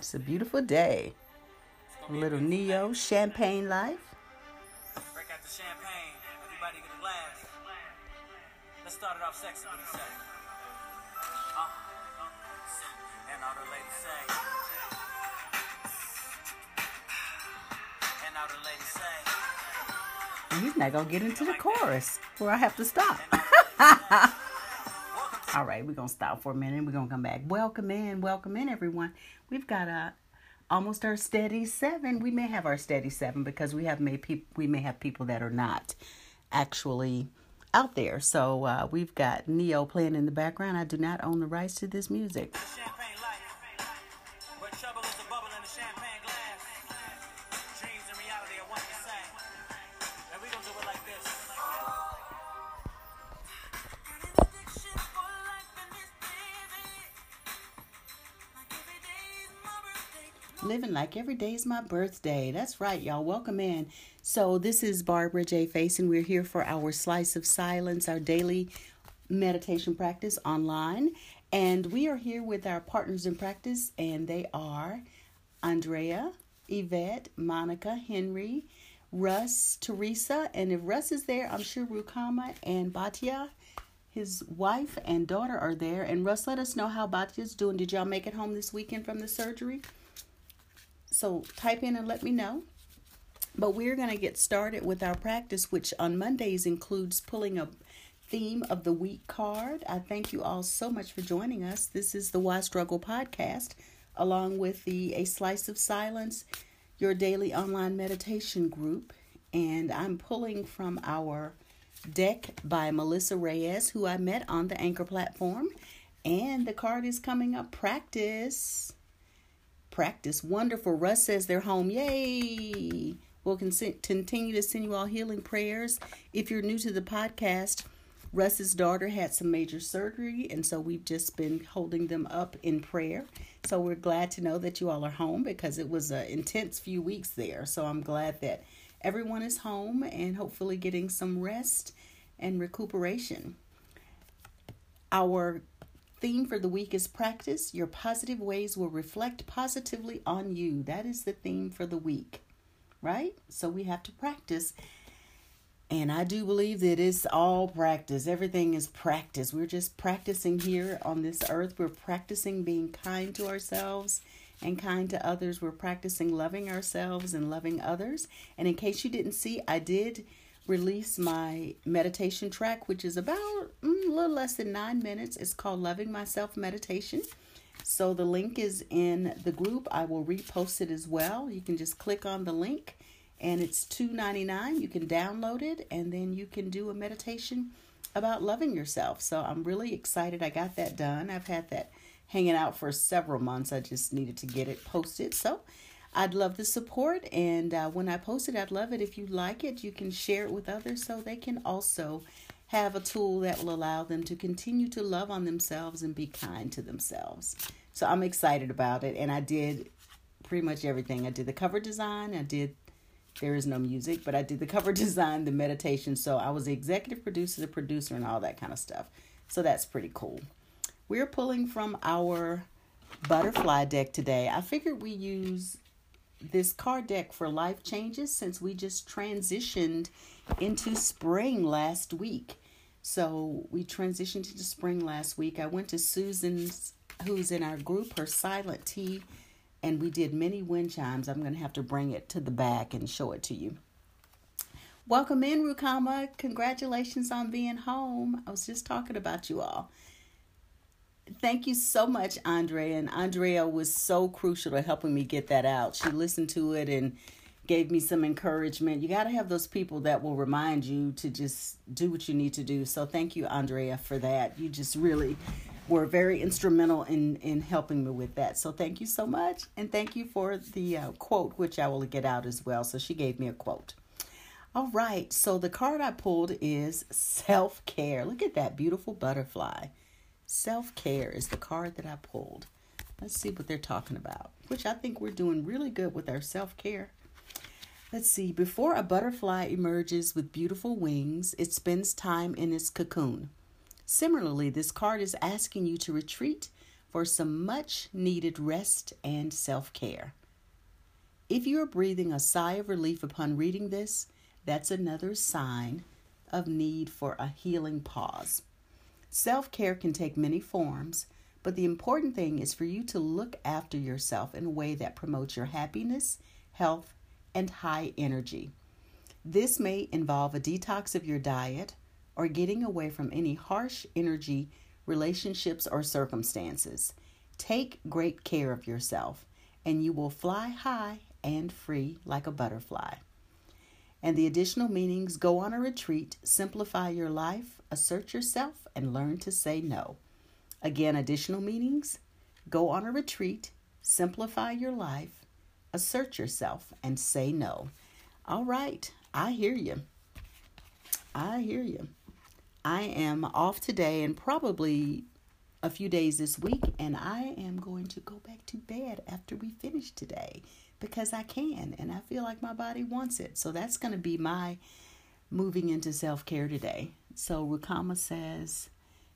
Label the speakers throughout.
Speaker 1: It's a beautiful day. A little Ne-Yo champagne life.
Speaker 2: Break out the champagne. Everybody get a glass. Let's start it off sexy. What do you? Uh, and all the ladies say. And all the ladies say.
Speaker 1: He's not gonna get into the chorus where I have to stop. All right, we're gonna stop for a minute. We're gonna come back. Welcome in, welcome in, everyone. We've got a almost our steady seven. We may have our steady seven because we have may peop- we may have people that are not actually out there. So uh, we've got Ne-Yo playing in the background. I do not own the rights to this music.
Speaker 2: Champagne like
Speaker 1: every day is my birthday. That's right, y'all. Welcome in. So, this is Barbara J. And we're here for our Slice of Silence, our daily meditation practice online. And we are here with our partners in practice, and they are Andrea, Yvette, Monica, Henry, Russ, Teresa, and if Russ is there, I'm sure Rukama and Batia, his wife and daughter, are there. And Russ, let us know how Batia's doing. Did y'all make it home this weekend from the surgery? So type in and let me know. But we're going to get started with our practice, which on Mondays includes pulling a theme of the week card. I thank you all so much for joining us. This is the Why Struggle podcast, along with the A Slice of Silence, your daily online meditation group. And I'm pulling from our deck by Melissa Reyes, who I met on the Anchor platform. And the card is coming up practice practice. Wonderful. Russ says they're home. Yay! We'll con- continue to send you all healing prayers. If you're new to the podcast, Russ's daughter had some major surgery, and so we've just been holding them up in prayer. So we're glad to know that you all are home because it was an intense few weeks there. So I'm glad that everyone is home and hopefully getting some rest and recuperation. Our theme for the week is practice. Your positive ways will reflect positively on you. That is the theme for the week, right? So we have to practice. And I do believe that it's all practice. Everything is practice. We're just practicing here on this earth. We're practicing being kind to ourselves and kind to others. We're practicing loving ourselves and loving others. And in case you didn't see, I did release my meditation track, which is about mm, a little less than nine minutes. It's called Loving Myself Meditation. So the link is in the group. I will repost it as well. You can just click on the link and it's $2.99. You can download it and then you can do a meditation about loving yourself. So I'm really excited I got that done. I've had that hanging out for several months. I just needed to get it posted. So I'd love the support, and uh, when I post it, I'd love it if you like it. You can share it with others so they can also have a tool that will allow them to continue to love on themselves and be kind to themselves. So I'm excited about it, and I did pretty much everything. I did the cover design, I did there is no music, but I did the cover design, the meditation. So I was the executive producer, the producer, and all that kind of stuff. So that's pretty cool. We're pulling from our butterfly deck today. I figured we use this card deck for life changes since we just transitioned into spring last week. So we transitioned into spring last week. I went to Susan's, who's in our group, her silent tea, and we did many wind chimes. I'm going to have to bring it to the back and show it to you. Welcome in, Rukama. Congratulations on being home. I was just talking about you all thank you so much, Andrea. And Andrea was so crucial to helping me get that out. She listened to it and gave me some encouragement. You got to have those people that will remind you to just do what you need to do. So thank you, Andrea, for that. You just really were very instrumental in in helping me with that. So thank you so much, and thank you for the uh, quote, which I will get out as well. So she gave me a quote. All right, so the card I pulled is self care. Look at that beautiful butterfly. Self care is the card that I pulled. Let's see what they're talking about, which I think we're doing really good with our self care. Let's see. Before a butterfly emerges with beautiful wings, it spends time in its cocoon. Similarly, this card is asking you to retreat for some much needed rest and self care. If you are breathing a sigh of relief upon reading this, that's another sign of need for a healing pause. Self care can take many forms, but the important thing is for you to look after yourself in a way that promotes your happiness, health, and high energy. This may involve a detox of your diet or getting away from any harsh energy relationships or circumstances. Take great care of yourself, and you will fly high and free like a butterfly. And the additional meanings go on a retreat, simplify your life, assert yourself, and learn to say no. Again, additional meanings go on a retreat, simplify your life, assert yourself, and say no. All right, I hear you. I hear you. I am off today and probably a few days this week, and I am going to go back to bed after we finish today because I can and I feel like my body wants it. So that's going to be my moving into self care today. So Rukama says,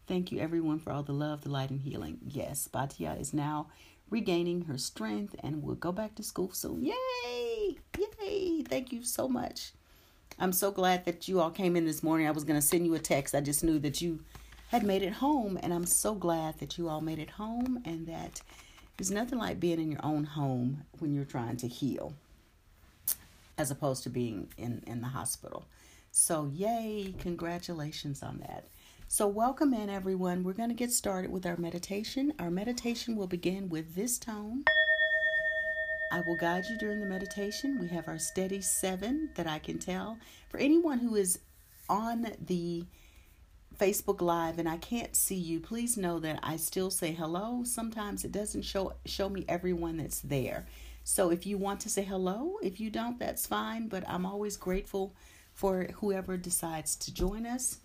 Speaker 1: Thank you everyone for all the love, the light, and healing. Yes, Batia is now regaining her strength and will go back to school soon. Yay! Yay! Thank you so much. I'm so glad that you all came in this morning. I was going to send you a text. I just knew that you had made it home, and I'm so glad that you all made it home and that there's nothing like being in your own home when you're trying to heal as opposed to being in, in the hospital. So, yay, congratulations on that. So, welcome in, everyone. We're going to get started with our meditation. Our meditation will begin with this tone. I will guide you during the meditation. We have our steady seven that I can tell. For anyone who is on the Facebook Live and I can't see you, please know that I still say hello. Sometimes it doesn't show show me everyone that's there. So if you want to say hello, if you don't, that's fine. But I'm always grateful for whoever decides to join us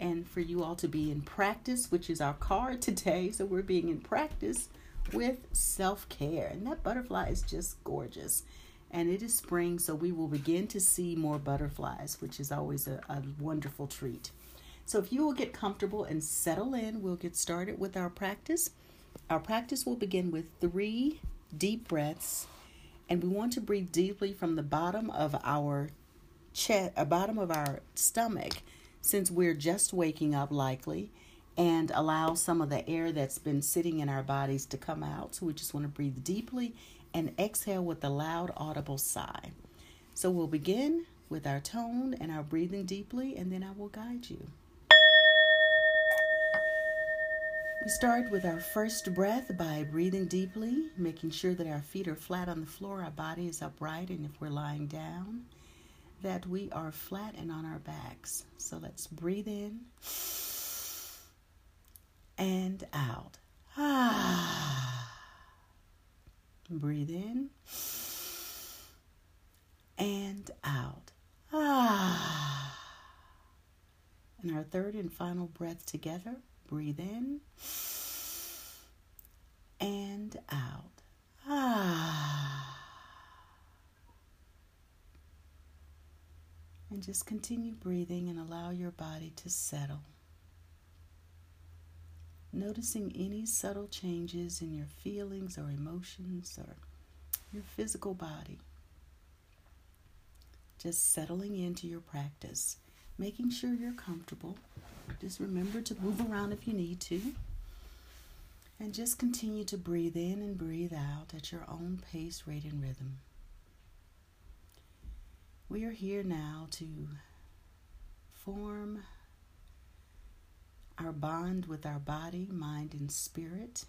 Speaker 1: and for you all to be in practice, which is our card today. So we're being in practice with self care. And that butterfly is just gorgeous. And it is spring, so we will begin to see more butterflies, which is always a, a wonderful treat. So if you will get comfortable and settle in, we'll get started with our practice. Our practice will begin with three deep breaths, and we want to breathe deeply from the bottom of our chest, uh, bottom of our stomach, since we're just waking up likely, and allow some of the air that's been sitting in our bodies to come out. So we just want to breathe deeply and exhale with a loud audible sigh. So we'll begin with our tone and our breathing deeply, and then I will guide you. We start with our first breath by breathing deeply, making sure that our feet are flat on the floor, our body is upright, and if we're lying down, that we are flat and on our backs. So let's breathe in and out. Ah. Breathe in and out. Ah. And our third and final breath together. Breathe in and out. Ah. And just continue breathing and allow your body to settle. Noticing any subtle changes in your feelings or emotions or your physical body. Just settling into your practice, making sure you're comfortable just remember to move around if you need to. And just continue to breathe in and breathe out at your own pace, rate, and rhythm. We are here now to form our bond with our body, mind, and spirit.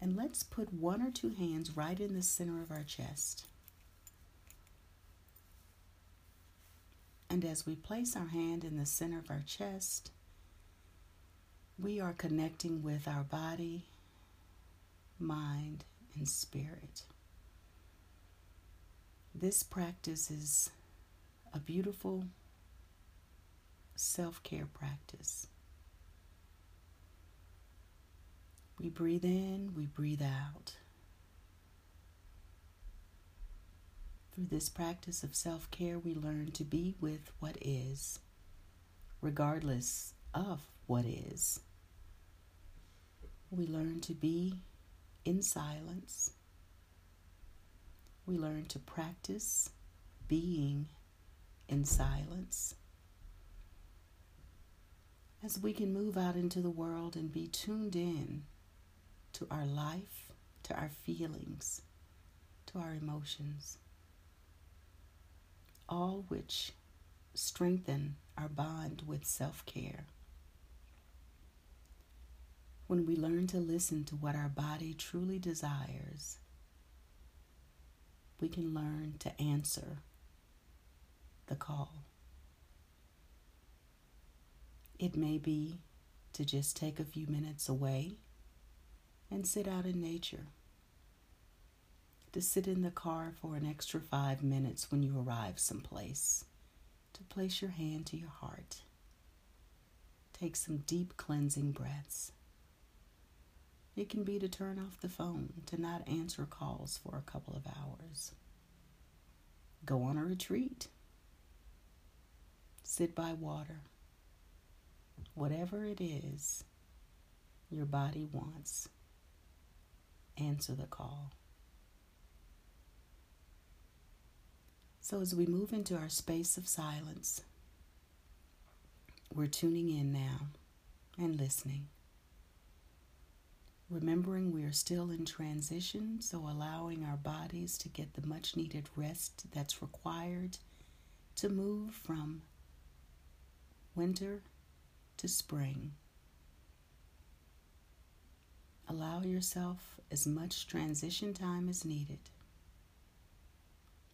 Speaker 1: And let's put one or two hands right in the center of our chest. And as we place our hand in the center of our chest, we are connecting with our body, mind, and spirit. This practice is a beautiful self care practice. We breathe in, we breathe out. Through this practice of self care, we learn to be with what is, regardless of what is. We learn to be in silence. We learn to practice being in silence. As we can move out into the world and be tuned in to our life, to our feelings, to our emotions, all which strengthen our bond with self care. When we learn to listen to what our body truly desires, we can learn to answer the call. It may be to just take a few minutes away and sit out in nature. To sit in the car for an extra five minutes when you arrive someplace. To place your hand to your heart. Take some deep cleansing breaths. It can be to turn off the phone, to not answer calls for a couple of hours. Go on a retreat. Sit by water. Whatever it is your body wants, answer the call. So, as we move into our space of silence, we're tuning in now and listening. Remembering we are still in transition, so allowing our bodies to get the much needed rest that's required to move from winter to spring. Allow yourself as much transition time as needed.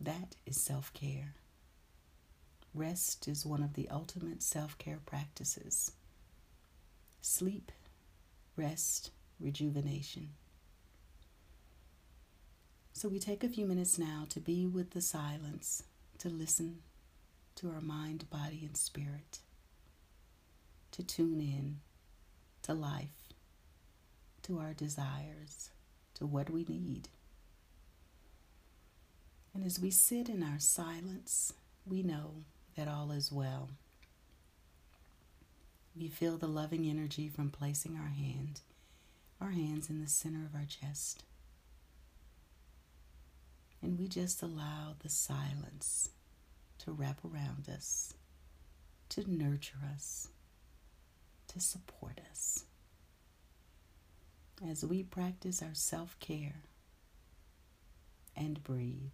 Speaker 1: That is self care. Rest is one of the ultimate self care practices. Sleep, rest, rejuvenation. So we take a few minutes now to be with the silence, to listen to our mind, body, and spirit, to tune in to life, to our desires, to what we need. And as we sit in our silence, we know that all is well. We feel the loving energy from placing our hand our hands in the center of our chest. And we just allow the silence to wrap around us, to nurture us, to support us. As we practice our self care and breathe.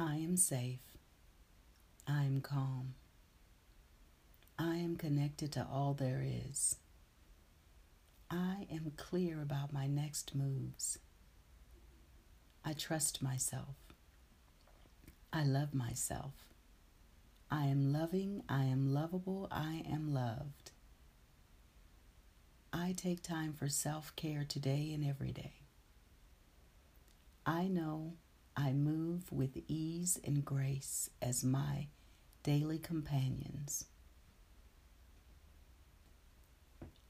Speaker 1: I am safe. I am calm. I am connected to all there is. I am clear about my next moves. I trust myself. I love myself. I am loving. I am lovable. I am loved. I take time for self care today and every day. I know I move with ease and grace as my daily companions.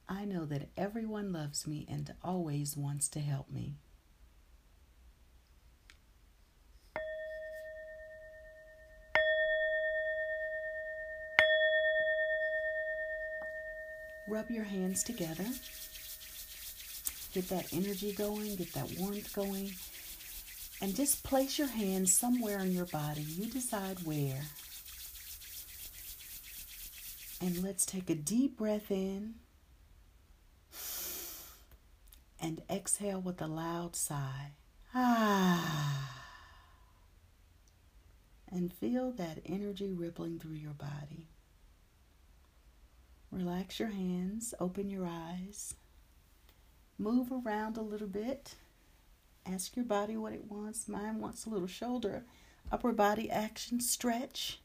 Speaker 1: I know that everyone loves me and always wants to help me. Rub your hands together. Get that energy going, get that warmth going, and just place your hands somewhere in your body. You decide where. And let's take a deep breath in and exhale with a loud sigh. Ah. And feel that energy rippling through your body. Relax your hands, open your eyes, move around a little bit. Ask your body what it wants. Mine wants a little shoulder, upper body action stretch.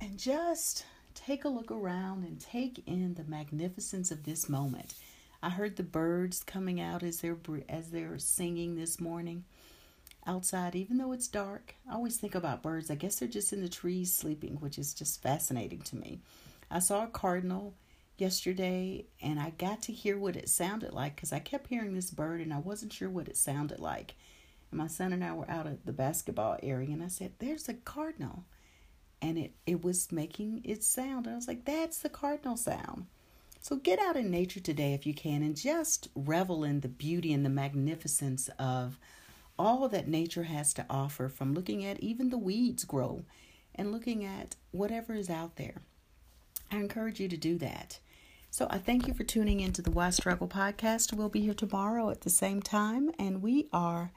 Speaker 1: And just take a look around and take in the magnificence of this moment. I heard the birds coming out as they're as they're singing this morning outside even though it's dark. I always think about birds. I guess they're just in the trees sleeping, which is just fascinating to me. I saw a cardinal yesterday and I got to hear what it sounded like because I kept hearing this bird and I wasn't sure what it sounded like. And my son and I were out at the basketball area and I said, There's a cardinal. And it, it was making its sound. And I was like, That's the cardinal sound. So get out in nature today if you can and just revel in the beauty and the magnificence of all that nature has to offer from looking at even the weeds grow and looking at whatever is out there. I encourage you to do that. So I thank you for tuning into the Why Struggle podcast. We'll be here tomorrow at the same time, and we are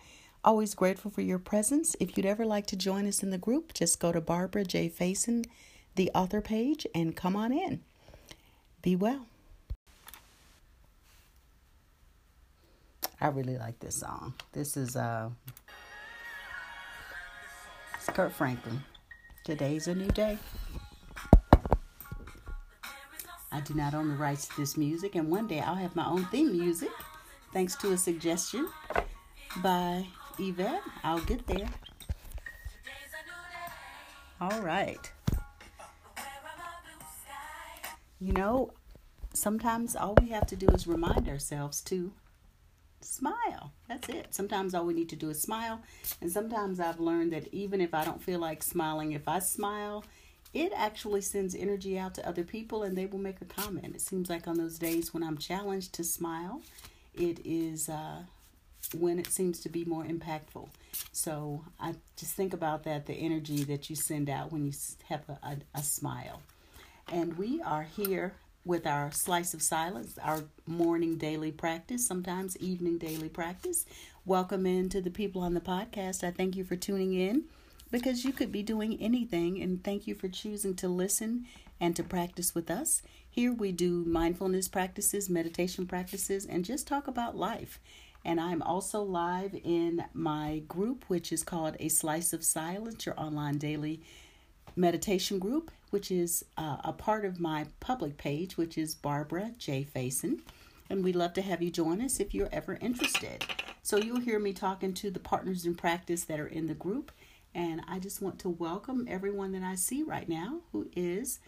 Speaker 1: always grateful for your presence. If you'd ever like to join us in the group, just go to Barbara J. Faison, the author page, and come on in. Be well. I really like this song. This is uh, Kirk Franklin. Today's a new day. I do not own the rights to this music, and one day I'll have my own theme music, thanks to a suggestion by Yvette. I'll get there. All right. You know, sometimes all we have to do is remind ourselves to smile. That's it. Sometimes all we need to do is smile. And sometimes I've learned that even if I don't feel like smiling, if I smile, it actually sends energy out to other people and they will make a comment. It seems like on those days when I'm challenged to smile, it is uh, when it seems to be more impactful. So I just think about that the energy that you send out when you have a, a, a smile. And we are here with our slice of silence, our morning daily practice, sometimes evening daily practice. Welcome in to the people on the podcast. I thank you for tuning in because you could be doing anything. And thank you for choosing to listen and to practice with us. Here we do mindfulness practices, meditation practices, and just talk about life. And I'm also live in my group, which is called A Slice of Silence, your online daily meditation group, which is uh, a part of my public page, which is Barbara J. Faison. And we'd love to have you join us if you're ever interested. So you'll hear me talking to the partners in practice that are in the group and I just want to welcome everyone that I see right now who is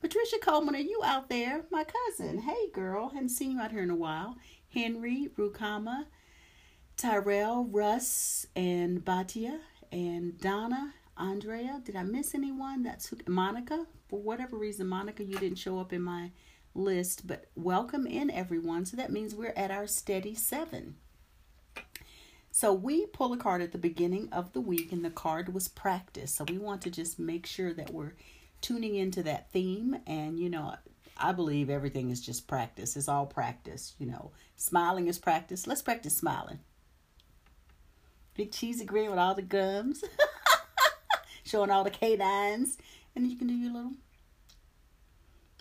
Speaker 1: Patricia Coleman. Are you out there? My cousin. Hey, girl. Haven't seen you out here in a while. Henry, Rukama, Tyrell, Russ, and Batia, and Donna, Andrea. Did I miss anyone? That's Monica. For whatever reason, Monica, you didn't show up in my list, but welcome in everyone. So that means we're at our steady seven. So we pull a card at the beginning of the week, and the card was practice. So we want to just make sure that we're tuning into that theme. And, you know, I believe everything is just practice. It's all practice. You know, smiling is practice. Let's practice smiling. Big cheesy grin with all the gums. showing all the canines, and you can do your little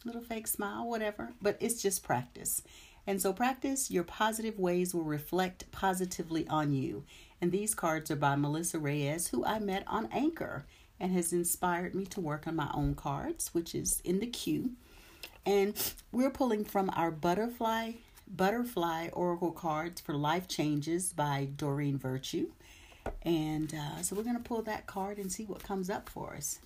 Speaker 1: little fake smile, whatever. But it's just practice. And so, practice your positive ways will reflect positively on you. And these cards are by Melissa Reyes, who I met on Anchor and has inspired me to work on my own cards, which is in the queue. And we're pulling from our butterfly butterfly oracle cards for life changes by Doreen Virtue. And uh, so we're going to pull that card and see what comes up for us.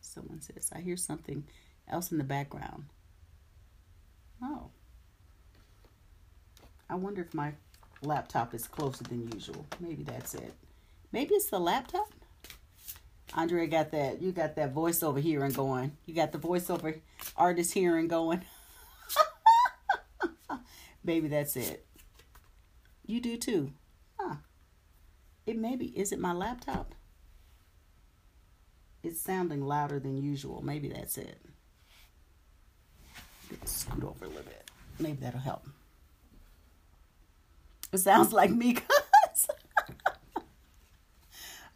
Speaker 1: Someone says, I hear something else in the background. Oh. I wonder if my laptop is closer than usual. Maybe that's it. Maybe it's the laptop. Andrea got that. You got that voiceover hearing going. You got the voiceover artist hearing going. Maybe that's it. You do too. Huh. It maybe is it my laptop? It's sounding louder than usual. Maybe that's it. Scoot over a little bit. Maybe that'll help. It sounds like me, guys.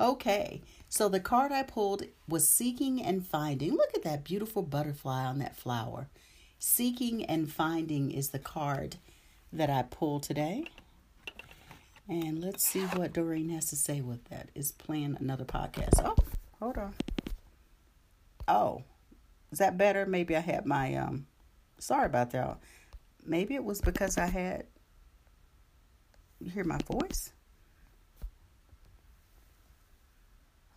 Speaker 1: okay, so the card I pulled was Seeking and Finding. Look at that beautiful butterfly on that flower. Seeking and Finding is the card that I pulled today. And let's see what Doreen has to say with that. Is playing another podcast. Oh, hold on. Oh, is that better? Maybe I had my um. Sorry about that. Maybe it was because I had you hear my voice?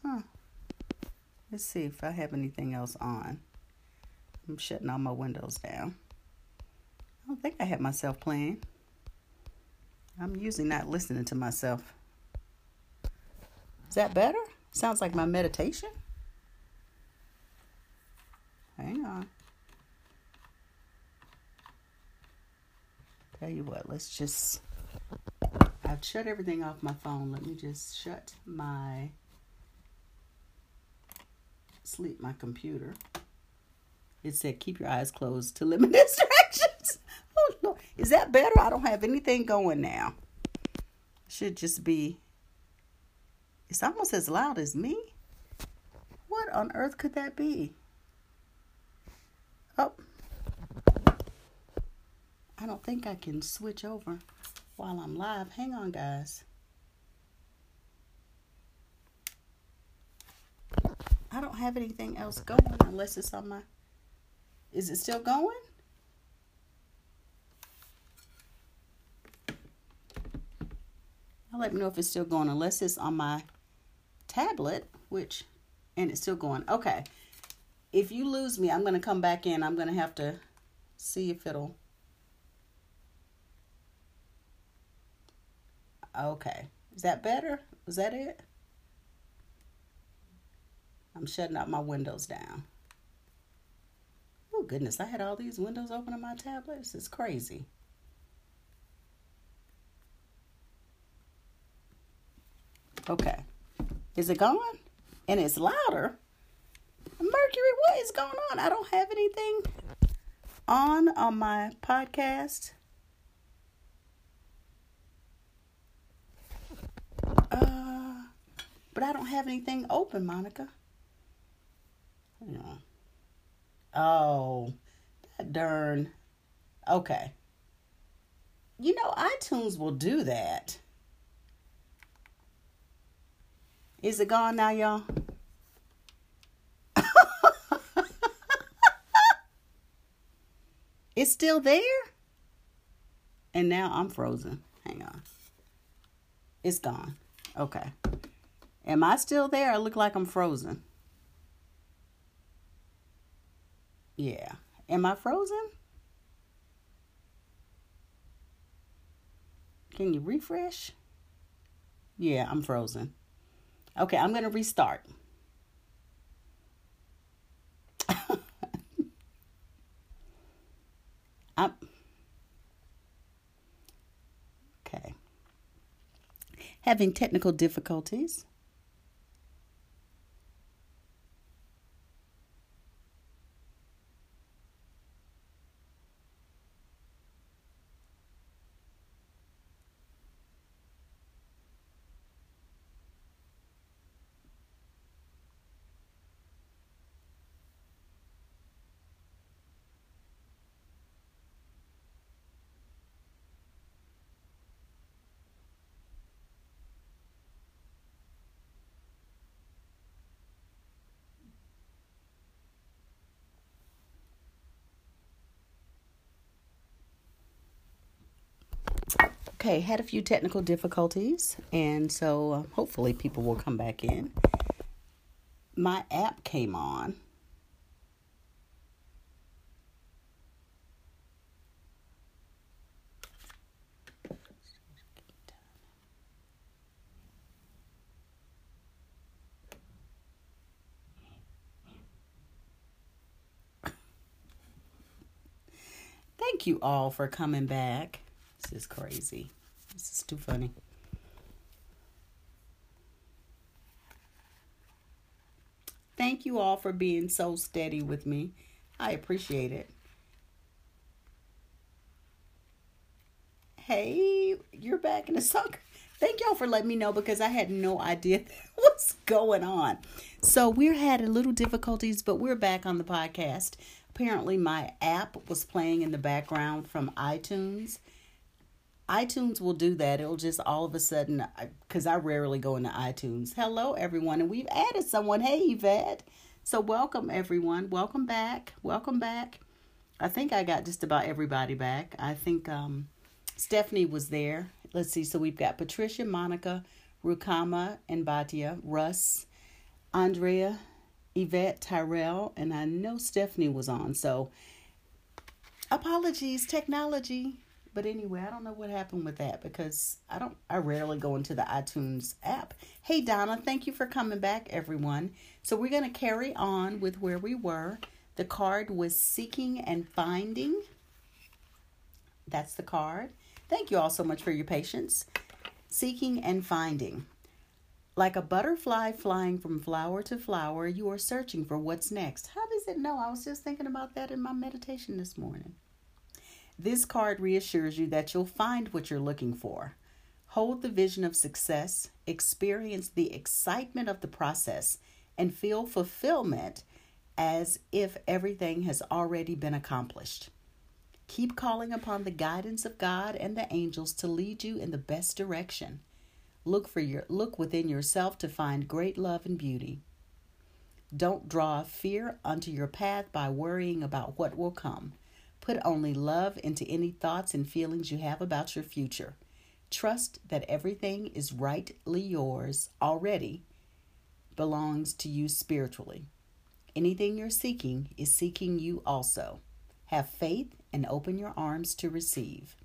Speaker 1: Huh. Let's see if I have anything else on. I'm shutting all my windows down. I don't think I have myself playing. I'm usually not listening to myself. Is that better? Sounds like my meditation. Hang on. Tell you what, let's just I've shut everything off my phone. Let me just shut my sleep my computer. It said keep your eyes closed to limit distractions. Oh. Is that better? I don't have anything going now. Should just be it's almost as loud as me. What on earth could that be? Oh. I don't think I can switch over while I'm live. Hang on, guys. I don't have anything else going unless it's on my. Is it still going? Let me know if it's still going unless it's on my tablet, which, and it's still going. Okay. If you lose me, I'm going to come back in. I'm going to have to see if it'll. Okay. Is that better? Is that it? I'm shutting up my windows down. Oh, goodness. I had all these windows open on my tablet. This is crazy. Okay. Is it gone? And it's louder. Mercury, what is going on? I don't have anything on on my podcast. Uh, but I don't have anything open, Monica. Yeah. Oh, that darn. Okay. You know, iTunes will do that. Is it gone now, y'all? it's still there? And now I'm frozen. Hang on. It's gone. Okay. Am I still there? I look like I'm frozen. Yeah. Am I frozen? Can you refresh? Yeah, I'm frozen. Okay, I'm going to restart. I'm, okay. Having technical difficulties. Okay, had a few technical difficulties, and so uh, hopefully people will come back in. My app came on. Thank you all for coming back. This is crazy. This is too funny. Thank you all for being so steady with me. I appreciate it. Hey, you're back in the soccer. Thank y'all for letting me know because I had no idea what's going on. So we're had a little difficulties, but we're back on the podcast. Apparently, my app was playing in the background from iTunes iTunes will do that. It'll just all of a sudden, because I rarely go into iTunes. Hello, everyone. And we've added someone. Hey, Yvette. So, welcome, everyone. Welcome back. Welcome back. I think I got just about everybody back. I think um, Stephanie was there. Let's see. So, we've got Patricia, Monica, Rukama, and Batia, Russ, Andrea, Yvette, Tyrell, and I know Stephanie was on. So, apologies, technology. But anyway, I don't know what happened with that because I don't I rarely go into the iTunes app. Hey Donna, thank you for coming back everyone. So we're going to carry on with where we were. The card was seeking and finding. That's the card. Thank you all so much for your patience. Seeking and finding. Like a butterfly flying from flower to flower, you are searching for what's next. How does it know? I was just thinking about that in my meditation this morning. This card reassures you that you'll find what you're looking for. Hold the vision of success, experience the excitement of the process, and feel fulfillment as if everything has already been accomplished. Keep calling upon the guidance of God and the angels to lead you in the best direction. Look for your look within yourself to find great love and beauty. Don't draw fear onto your path by worrying about what will come. Put only love into any thoughts and feelings you have about your future. Trust that everything is rightly yours already, belongs to you spiritually. Anything you're seeking is seeking you also. Have faith and open your arms to receive.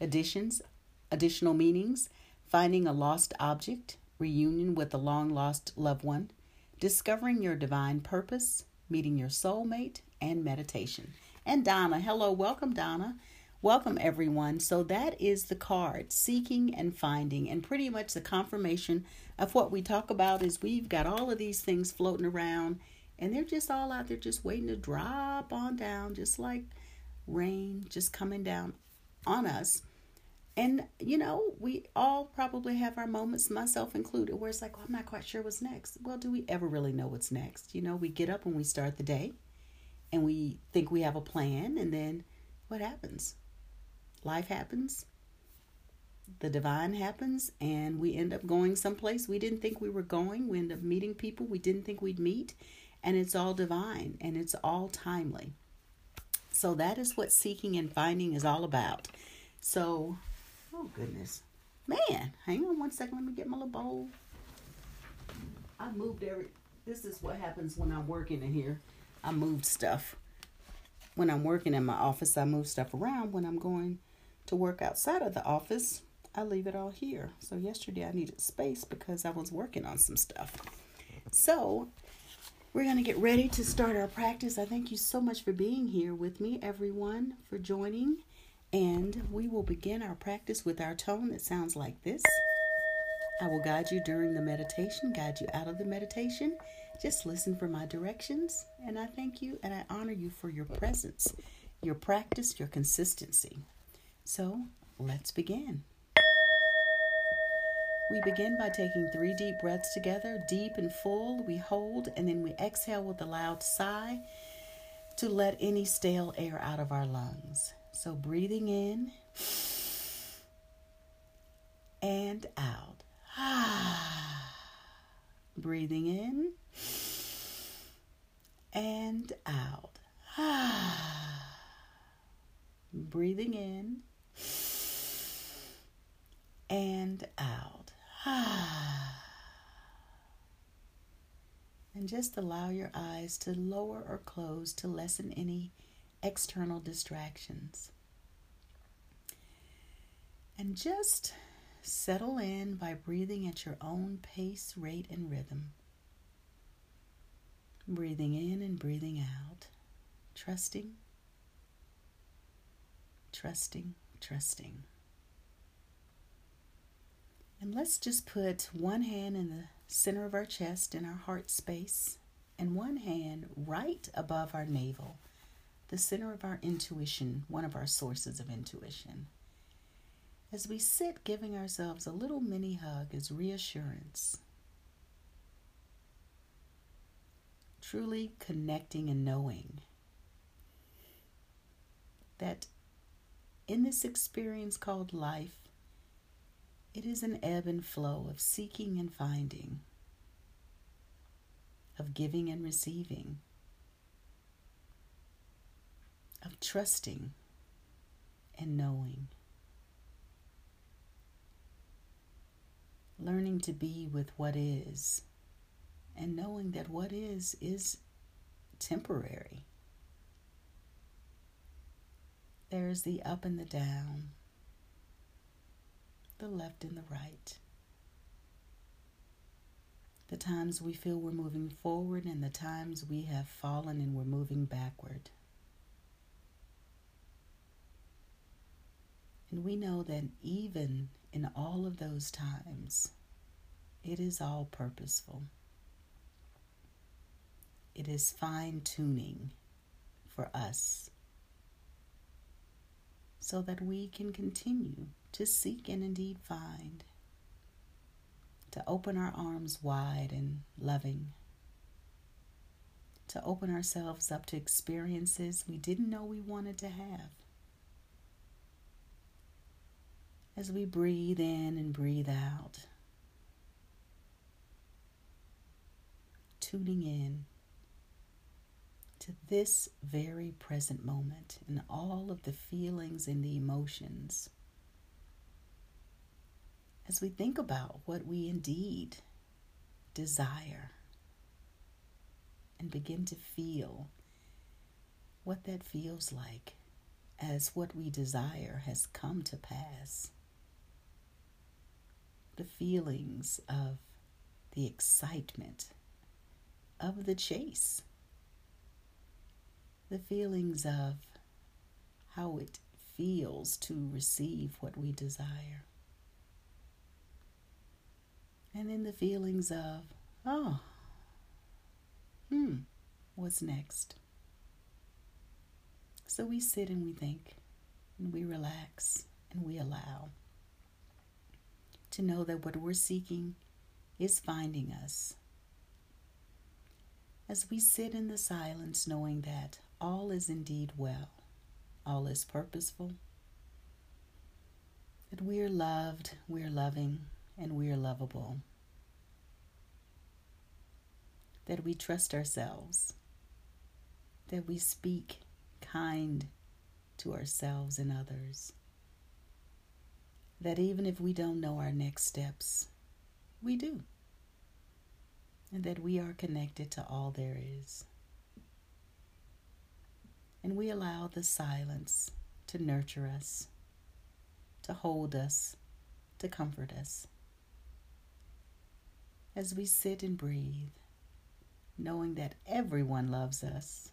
Speaker 1: Additions, additional meanings, finding a lost object, reunion with a long lost loved one, discovering your divine purpose, meeting your soulmate, and meditation and Donna. Hello, welcome, Donna. Welcome, everyone. So, that is the card seeking and finding, and pretty much the confirmation of what we talk about is we've got all of these things floating around, and they're just all out there just waiting to drop on down, just like rain just coming down on us. And, you know, we all probably have our moments, myself included, where it's like, well, I'm not quite sure what's next. Well, do we ever really know what's next? You know, we get up when we start the day and we think we have a plan, and then what happens? Life happens, the divine happens, and we end up going someplace we didn't think we were going. We end up meeting people we didn't think we'd meet, and it's all divine and it's all timely. So that is what seeking and finding is all about. So, oh goodness. Man, hang on one second. Let me get my little bowl. I moved every. This is what happens when I'm working in here. I moved stuff. When I'm working in my office, I move stuff around. When I'm going to work outside of the office, I leave it all here. So yesterday I needed space because I was working on some stuff. So we're going to get ready to start our practice. I thank you so much for being here with me, everyone, for joining. And we will begin our practice with our tone that sounds like this. I will guide you during the meditation, guide you out of the meditation, just listen for my directions, and I thank you and I honor you for your presence, your practice, your consistency. So let's begin. We begin by taking three deep breaths together, deep and full. We hold and then we exhale with a loud sigh to let any stale air out of our lungs. So breathing in and out. Ah. Breathing in and out. Breathing in and out. and just allow your eyes to lower or close to lessen any external distractions. And just settle in by breathing at your own pace, rate, and rhythm. Breathing in and breathing out. Trusting, trusting, trusting. And let's just put one hand in the center of our chest in our heart space and one hand right above our navel, the center of our intuition, one of our sources of intuition. As we sit, giving ourselves a little mini hug as reassurance, truly connecting and knowing that in this experience called life, it is an ebb and flow of seeking and finding, of giving and receiving, of trusting and knowing. Learning to be with what is and knowing that what is is temporary. There's the up and the down the left and the right. The times we feel we're moving forward and the times we have fallen and we're moving backward. And we know that even in all of those times, it is all purposeful. It is fine tuning for us so that we can continue to seek and indeed find, to open our arms wide and loving, to open ourselves up to experiences we didn't know we wanted to have. As we breathe in and breathe out, tuning in to this very present moment and all of the feelings and the emotions as we think about what we indeed desire and begin to feel what that feels like as what we desire has come to pass. The feelings of the excitement of the chase, the feelings of how it feels to receive what we desire. And then the feelings of, oh, hmm, what's next? So we sit and we think and we relax and we allow to know that what we're seeking is finding us. As we sit in the silence, knowing that all is indeed well, all is purposeful, that we are loved, we are loving, and we are lovable. That we trust ourselves. That we speak kind to ourselves and others. That even if we don't know our next steps, we do. And that we are connected to all there is. And we allow the silence to nurture us, to hold us, to comfort us as we sit and breathe, knowing that everyone loves us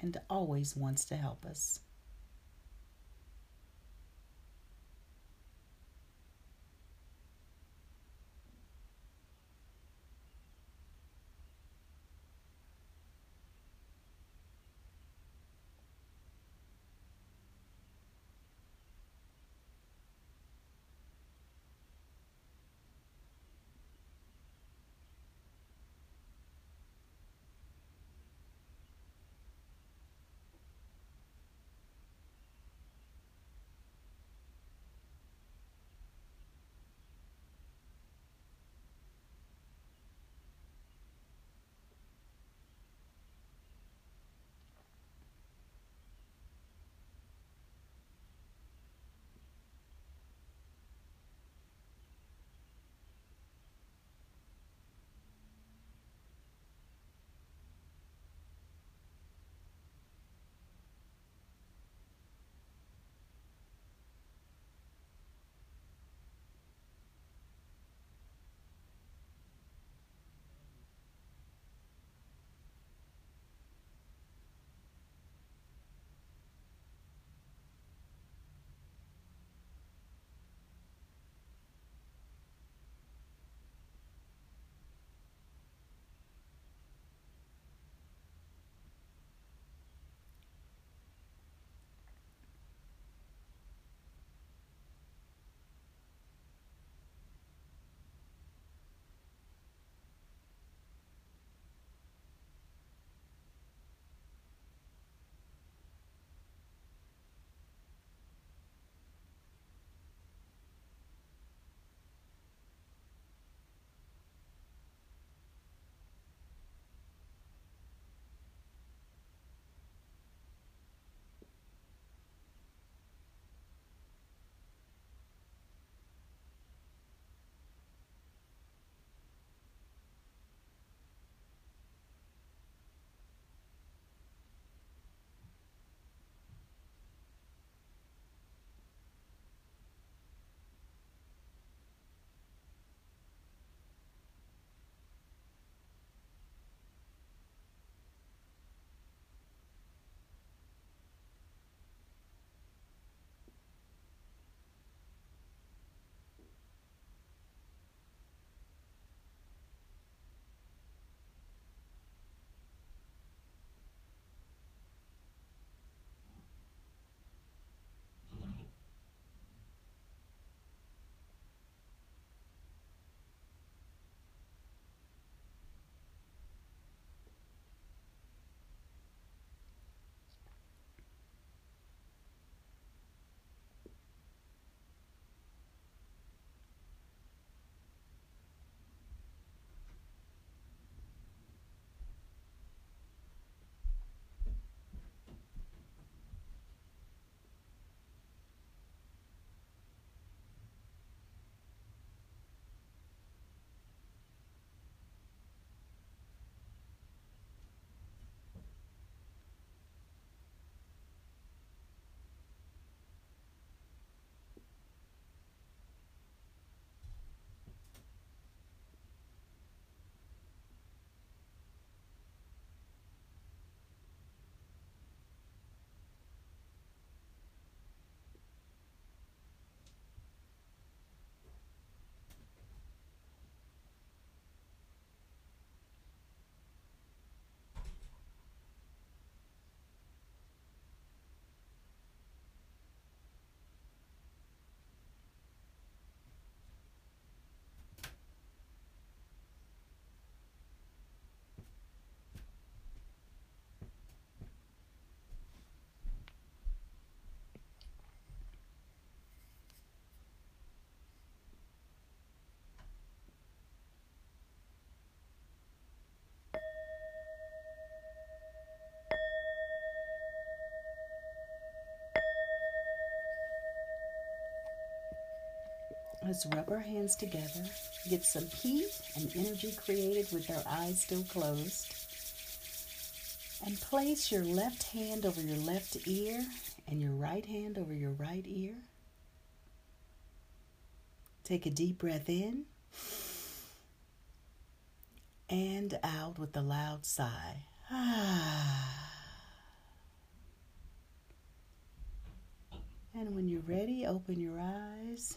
Speaker 1: and always wants to help us. Let's rub our hands together, get some heat and energy created with our eyes still closed. And place your left hand over your left ear and your right hand over your right ear. Take a deep breath in and out with a loud sigh. And when you're ready, open your eyes.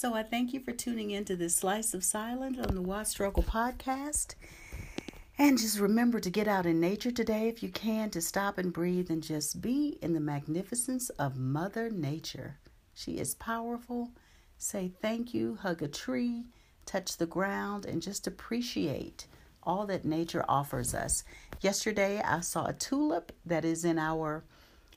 Speaker 1: So I thank you for tuning in to this slice of silence on the Watch Struggle podcast. And just remember to get out in nature today if you can, to stop and breathe and just be in the magnificence of Mother Nature. She is powerful. Say thank you, hug a tree, touch the ground, and just appreciate all that nature offers us. Yesterday, I saw a tulip that is in our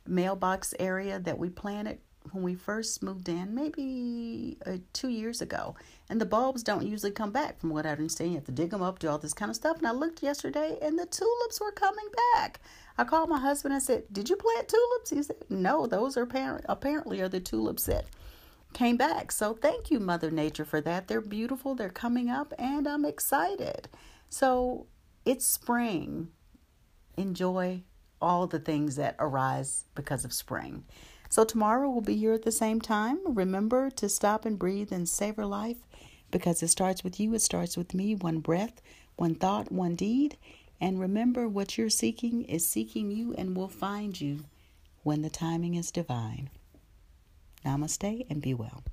Speaker 1: mailbox area that we planted when we first moved in, maybe uh, two years ago. And the bulbs don't usually come back, from what I understand. You have to dig them up, do all this kind of stuff. And I looked yesterday, and the tulips were coming back. I called my husband. I said, "Did you plant tulips?" He said, "No, those are apparent, apparently are the tulips that came back." So thank you, Mother Nature, for that. They're beautiful. They're coming up, and I'm excited. So it's spring. Enjoy all the things that arise because of spring. So tomorrow we'll be here at the same time. Remember to stop and breathe and savor life because it starts with you, it starts with me. One breath, one thought, one deed. And remember what you're seeking is seeking you and will find you when the timing is divine. Namaste and be well.